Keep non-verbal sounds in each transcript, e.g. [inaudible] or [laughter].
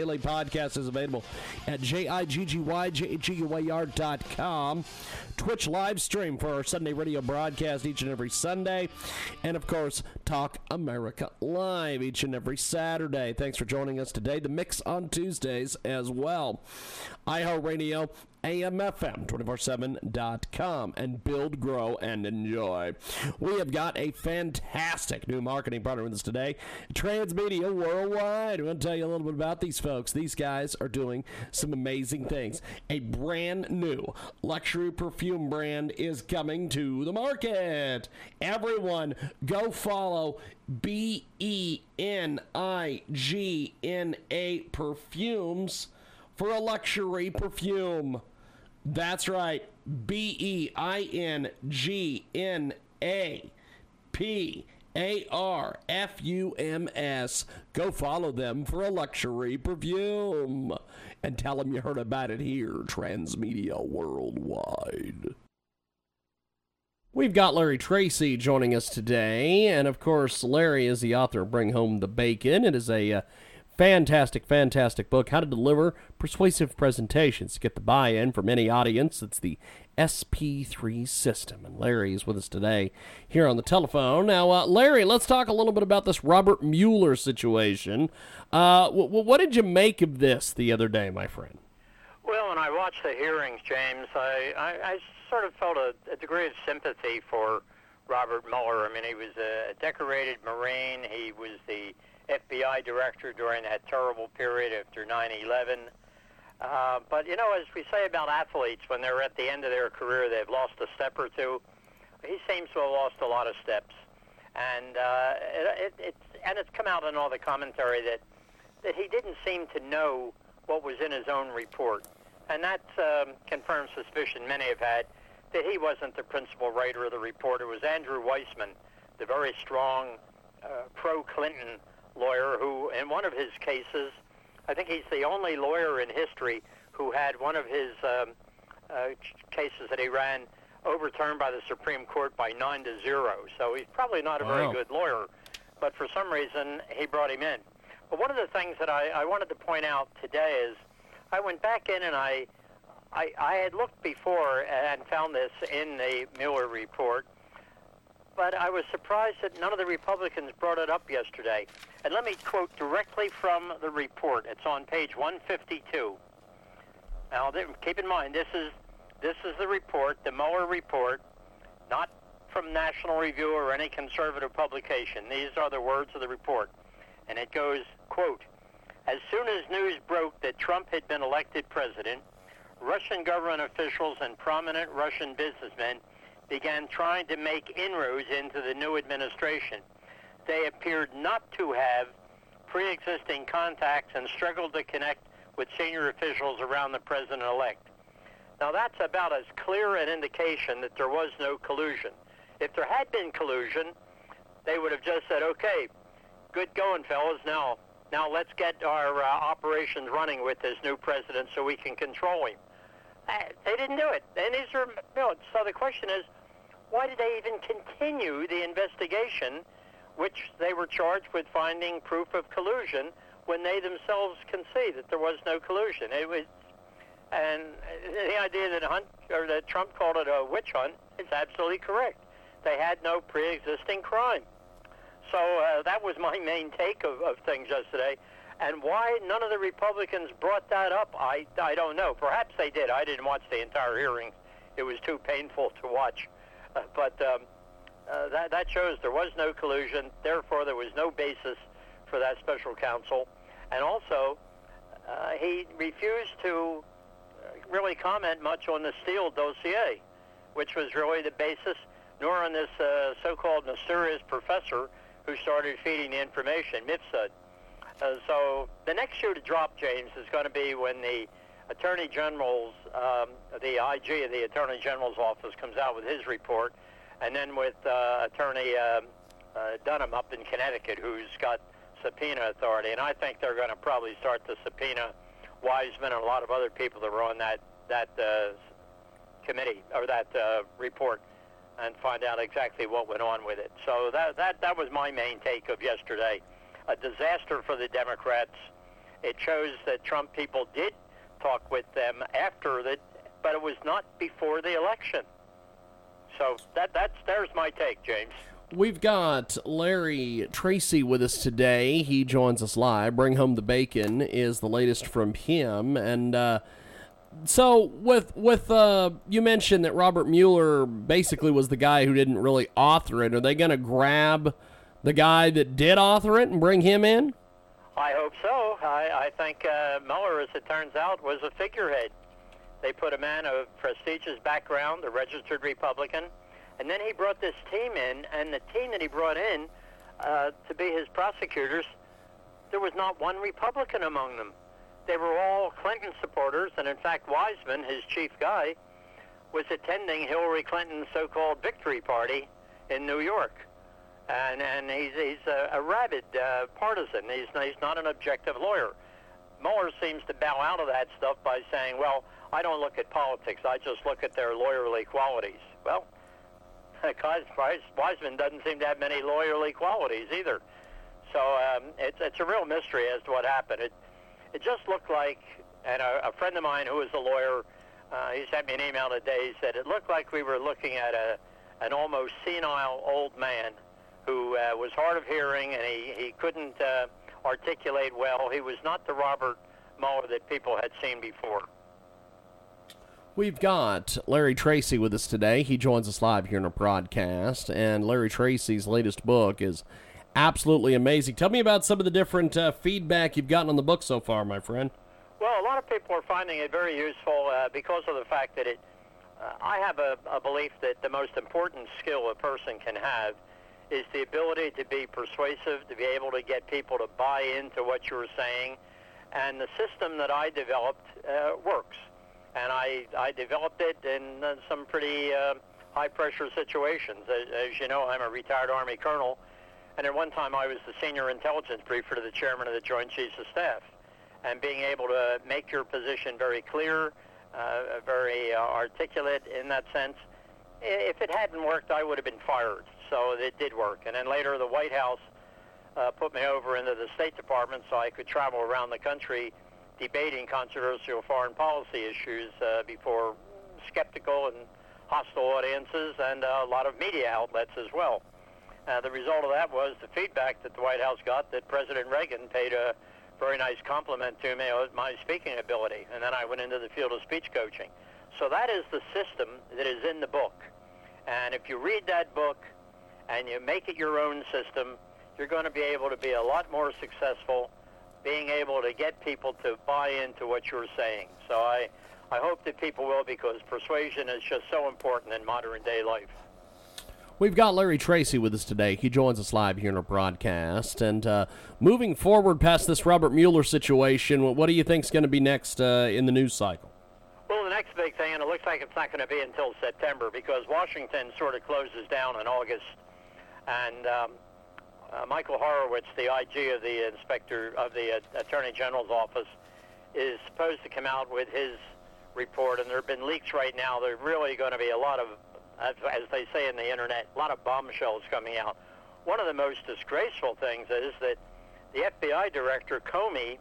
Daily podcast is available at J-I-G-G-Y-J-G-U-A-R.com. Twitch live stream for our Sunday radio broadcast each and every Sunday. And of course, Talk America Live each and every Saturday. Thanks for joining us today. The mix on Tuesdays as well. iHeartRadio AMFM247.com and build, grow, and enjoy. We have got a fantastic new marketing partner with us today, Transmedia Worldwide. I'm going to tell you a little bit about these folks. These guys are doing some amazing things. A brand new luxury perfume brand is coming to the market. Everyone, go follow B E N I G N A Perfumes for a luxury perfume. That's right. B E I N G N A P A R F U M S. Go follow them for a luxury perfume and tell them you heard about it here, Transmedia Worldwide. We've got Larry Tracy joining us today, and of course, Larry is the author of Bring Home the Bacon. It is a uh, fantastic, fantastic book. How to deliver persuasive presentations to get the buy-in from any audience. It's the SP3 system, and Larry is with us today here on the telephone. Now, uh, Larry, let's talk a little bit about this Robert Mueller situation. Uh, w- w- what did you make of this the other day, my friend? Well, when I watched the hearings, James, I, I, I sort of felt a, a degree of sympathy for Robert Mueller. I mean, he was a decorated Marine. He was the FBI director during that terrible period after 9/11. Uh, but you know, as we say about athletes, when they're at the end of their career, they've lost a step or two. He seems to have lost a lot of steps, and uh, it, it, it's and it's come out in all the commentary that that he didn't seem to know what was in his own report, and that um, confirms suspicion many have had that he wasn't the principal writer of the report. It was Andrew Weissmann, the very strong uh, pro-Clinton lawyer who, in one of his cases, I think he's the only lawyer in history who had one of his um, uh, cases that he ran overturned by the Supreme Court by nine to zero. So he's probably not a very good lawyer, but for some reason he brought him in. But one of the things that I, I wanted to point out today is I went back in and I, I, I had looked before and found this in the Mueller report, but I was surprised that none of the Republicans brought it up yesterday. And let me quote directly from the report. It's on page 152. Now, keep in mind, this is this is the report, the Mueller report, not from National Review or any conservative publication. These are the words of the report, and it goes, quote, as soon as news broke that Trump had been elected president, Russian government officials and prominent Russian businessmen began trying to make inroads into the new administration. They appeared not to have pre-existing contacts and struggled to connect with senior officials around the president-elect. Now that's about as clear an indication that there was no collusion. If there had been collusion, they would have just said, "Okay, good going, fellas. Now, now let's get our uh, operations running with this new president so we can control him." They didn't do it. And no. So the question is, why did they even continue the investigation, which they were charged with finding proof of collusion, when they themselves can see that there was no collusion? It was, and the idea that Hunt or that Trump called it a witch hunt is absolutely correct. They had no pre-existing crime. So uh, that was my [laughs] main take of, of things yesterday. And why none of the Republicans brought that up, I, I don't know. Perhaps they did. I didn't watch the entire hearing. It was too painful to watch. Uh, but um, uh, that, that shows there was no collusion. Therefore, there was no basis for that special counsel. And also, uh, he refused to uh, really comment much on the Steele dossier, which was really the basis, nor on this uh, so-called mysterious professor who started feeding the information, Mifsud. Uh, so the next shoe to drop, James, is going to be when the Attorney General's, um, the IG of the Attorney General's office comes out with his report, and then with uh, Attorney uh, uh, Durham up in Connecticut, who's got subpoena authority. And I think they're going to probably start to subpoena Weissmann and a lot of other people that were on that that uh, committee or that uh, report and find out exactly what went on with it. So that that that was my main take of yesterday. A disaster for the Democrats. It shows that Trump people did talk with them after that, but it was not before the election. So that that's there's my take, James. We've got Larry Tracy with us today. He joins us live. Bring home the bacon is the latest from him, and uh, so with with uh, you mentioned that Robert Mueller basically was the guy who didn't really author it. Are they going to grab the guy that did author it and bring him in? I hope so. I, I think uh, Mueller, as it turns out, was a figurehead. They put a man of prestigious background, a registered Republican, and then he brought this team in, and the team that he brought in uh, to be his prosecutors, there was not one Republican among them. They were all Clinton supporters, and in fact, Weissmann, his chief guy, was attending Hillary Clinton's so-called victory party in New York. And, and he's, he's a, a rabid uh, partisan. He's, he's not an objective lawyer. Mueller seems to bow out of that stuff by saying, well, I don't look at politics. I just look at their lawyerly qualities. Well, [laughs] Weissmann doesn't seem to have many lawyerly qualities either. So um, it's, it's a real mystery as to what happened. It, it just looked like, and a, a friend of mine who is a lawyer, uh, he sent me an email today. He said it looked like we were looking at a an almost senile old man who uh, was hard of hearing and he he couldn't uh, articulate well. He was not the Robert Mueller that people had seen before. We've got Larry Tracy with us today. He joins us live here in a broadcast, and Larry Tracy's latest book is absolutely amazing. Tell me about some of the different uh, feedback you've gotten on the book so far, my friend. Well, a lot of people are finding it very useful uh, because of the fact that it. Uh, I have a, a belief that the most important skill a person can have is the ability to be persuasive, to be able to get people to buy into what you're saying, and the system that I developed uh, works. And I, I developed it in uh, some pretty uh, high pressure situations. As, as you know, I'm a retired Army colonel and at one time, I was the senior intelligence briefer to the chairman of the Joint Chiefs of Staff. And being able to make your position very clear, uh, very uh, articulate in that sense, if it hadn't worked, I would have been fired. So it did work. And then later, the White House uh, put me over into the State Department so I could travel around the country debating controversial foreign policy issues uh, before skeptical and hostile audiences and uh, a lot of media outlets as well. Uh, the result of that was the feedback that the White House got that President Reagan paid a very nice compliment to me on my speaking ability. And then I went into the field of speech coaching. So that is the system that is in the book. And if you read that book and you make it your own system, you're going to be able to be a lot more successful being able to get people to buy into what you're saying. So I, I hope that people will because persuasion is just so important in modern day life. We've got Larry Tracy with us today. He joins us live here in our broadcast. And uh, moving forward past this Robert Mueller situation, what do you think is going to be next uh, in the news cycle? Well, the next big thing, and it looks like it's not going to be until September because Washington sort of closes down in August. And um, uh, Michael Horowitz, the IG of the inspector of the uh, Attorney General's office, is supposed to come out with his report. And there have been leaks right now. There's really going to be a lot of as, as they say in the internet, a lot of bombshells coming out. One of the most disgraceful things is that the FBI director, Comey,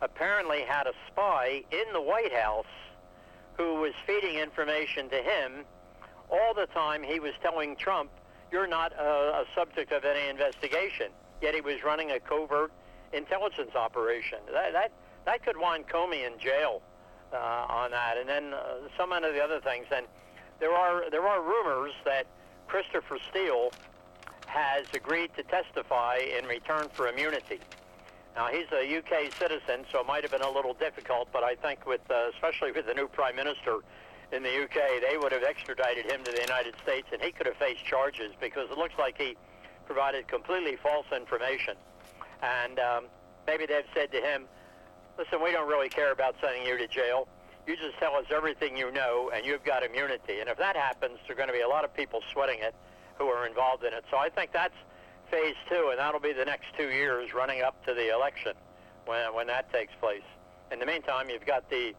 apparently had a spy in the White House who was feeding information to him all the time he was telling Trump, you're not a, a subject of any investigation. Yet he was running a covert intelligence operation. That, that, that could wind Comey in jail uh, on that. And then uh, some of the other things. And there are there are rumors that Christopher Steele has agreed to testify in return for immunity. Now he's a UK citizen, so it might have been a little difficult, but I think with uh, especially with the new prime minister in the UK, they would have extradited him to the United States, and he could have faced charges because it looks like he provided completely false information. And um, maybe they've said to him, listen, we don't really care about sending you to jail. You just tell us everything you know, and you've got immunity. And if that happens, there are going to be a lot of people sweating it who are involved in it. So I think that's phase two, and that'll be the next two years running up to the election when, when that takes place. In the meantime, you've got the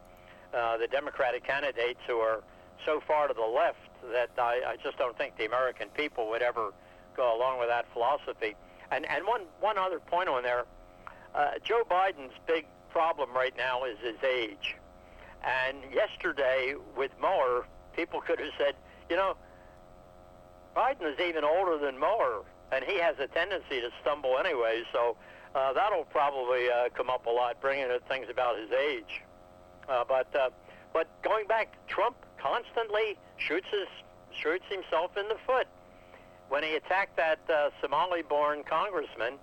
uh, the Democratic candidates who are so far to the left that I, I just don't think the American people would ever go along with that philosophy. And and one one other point on there, uh, Joe Biden's big problem right now is his age. And yesterday with Mueller, people could have said, you know, Biden is even older than Mueller, and he has a tendency to stumble anyway. So uh, that'll probably uh, come up a lot, bringing up things about his age. Uh, but uh, but going back, Trump constantly shoots his shoots himself in the foot. When he attacked that uh, Somali-born congressman,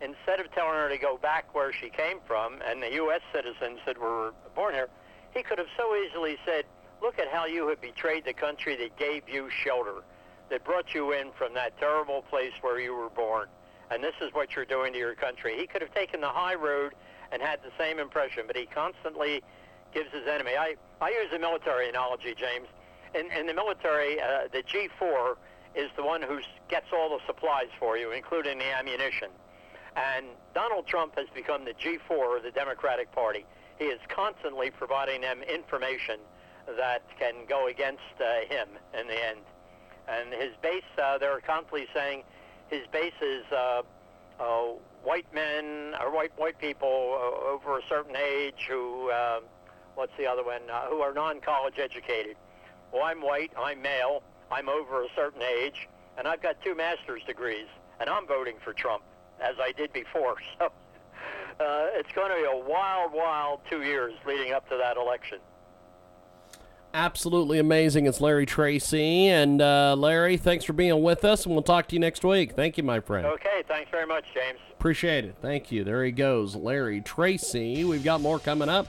instead of telling her to go back where she came from, and the U.S. citizens that were born here, he could have so easily said, "Look at how you have betrayed the country that gave you shelter, that brought you in from that terrible place where you were born." and this is what you're doing to your country. He could have taken the high road and had the same impression, but he constantly gives his enemy. I, I use a military analogy, James. In, in the military, uh, the G4 is the one who gets all the supplies for you, including the ammunition. And Donald Trump has become the G4 of the Democratic Party. He is constantly providing them information that can go against uh, him in the end. And his base, uh, they're constantly saying, his base is uh, uh, white men or white white people uh, over a certain age who, uh, what's the other one, uh, who are non-college educated. Well, I'm white, I'm male, I'm over a certain age, and I've got two master's degrees, and I'm voting for Trump, as I did before. [laughs] So uh, it's going to be a wild, wild two years leading up to that election absolutely amazing. It's Larry Tracy. And uh, Larry, thanks for being with us, and we'll talk to you next week. Thank you, my friend. Okay, thanks very much, James. Appreciate it. Thank you. There he goes, Larry Tracy. We've got more coming up.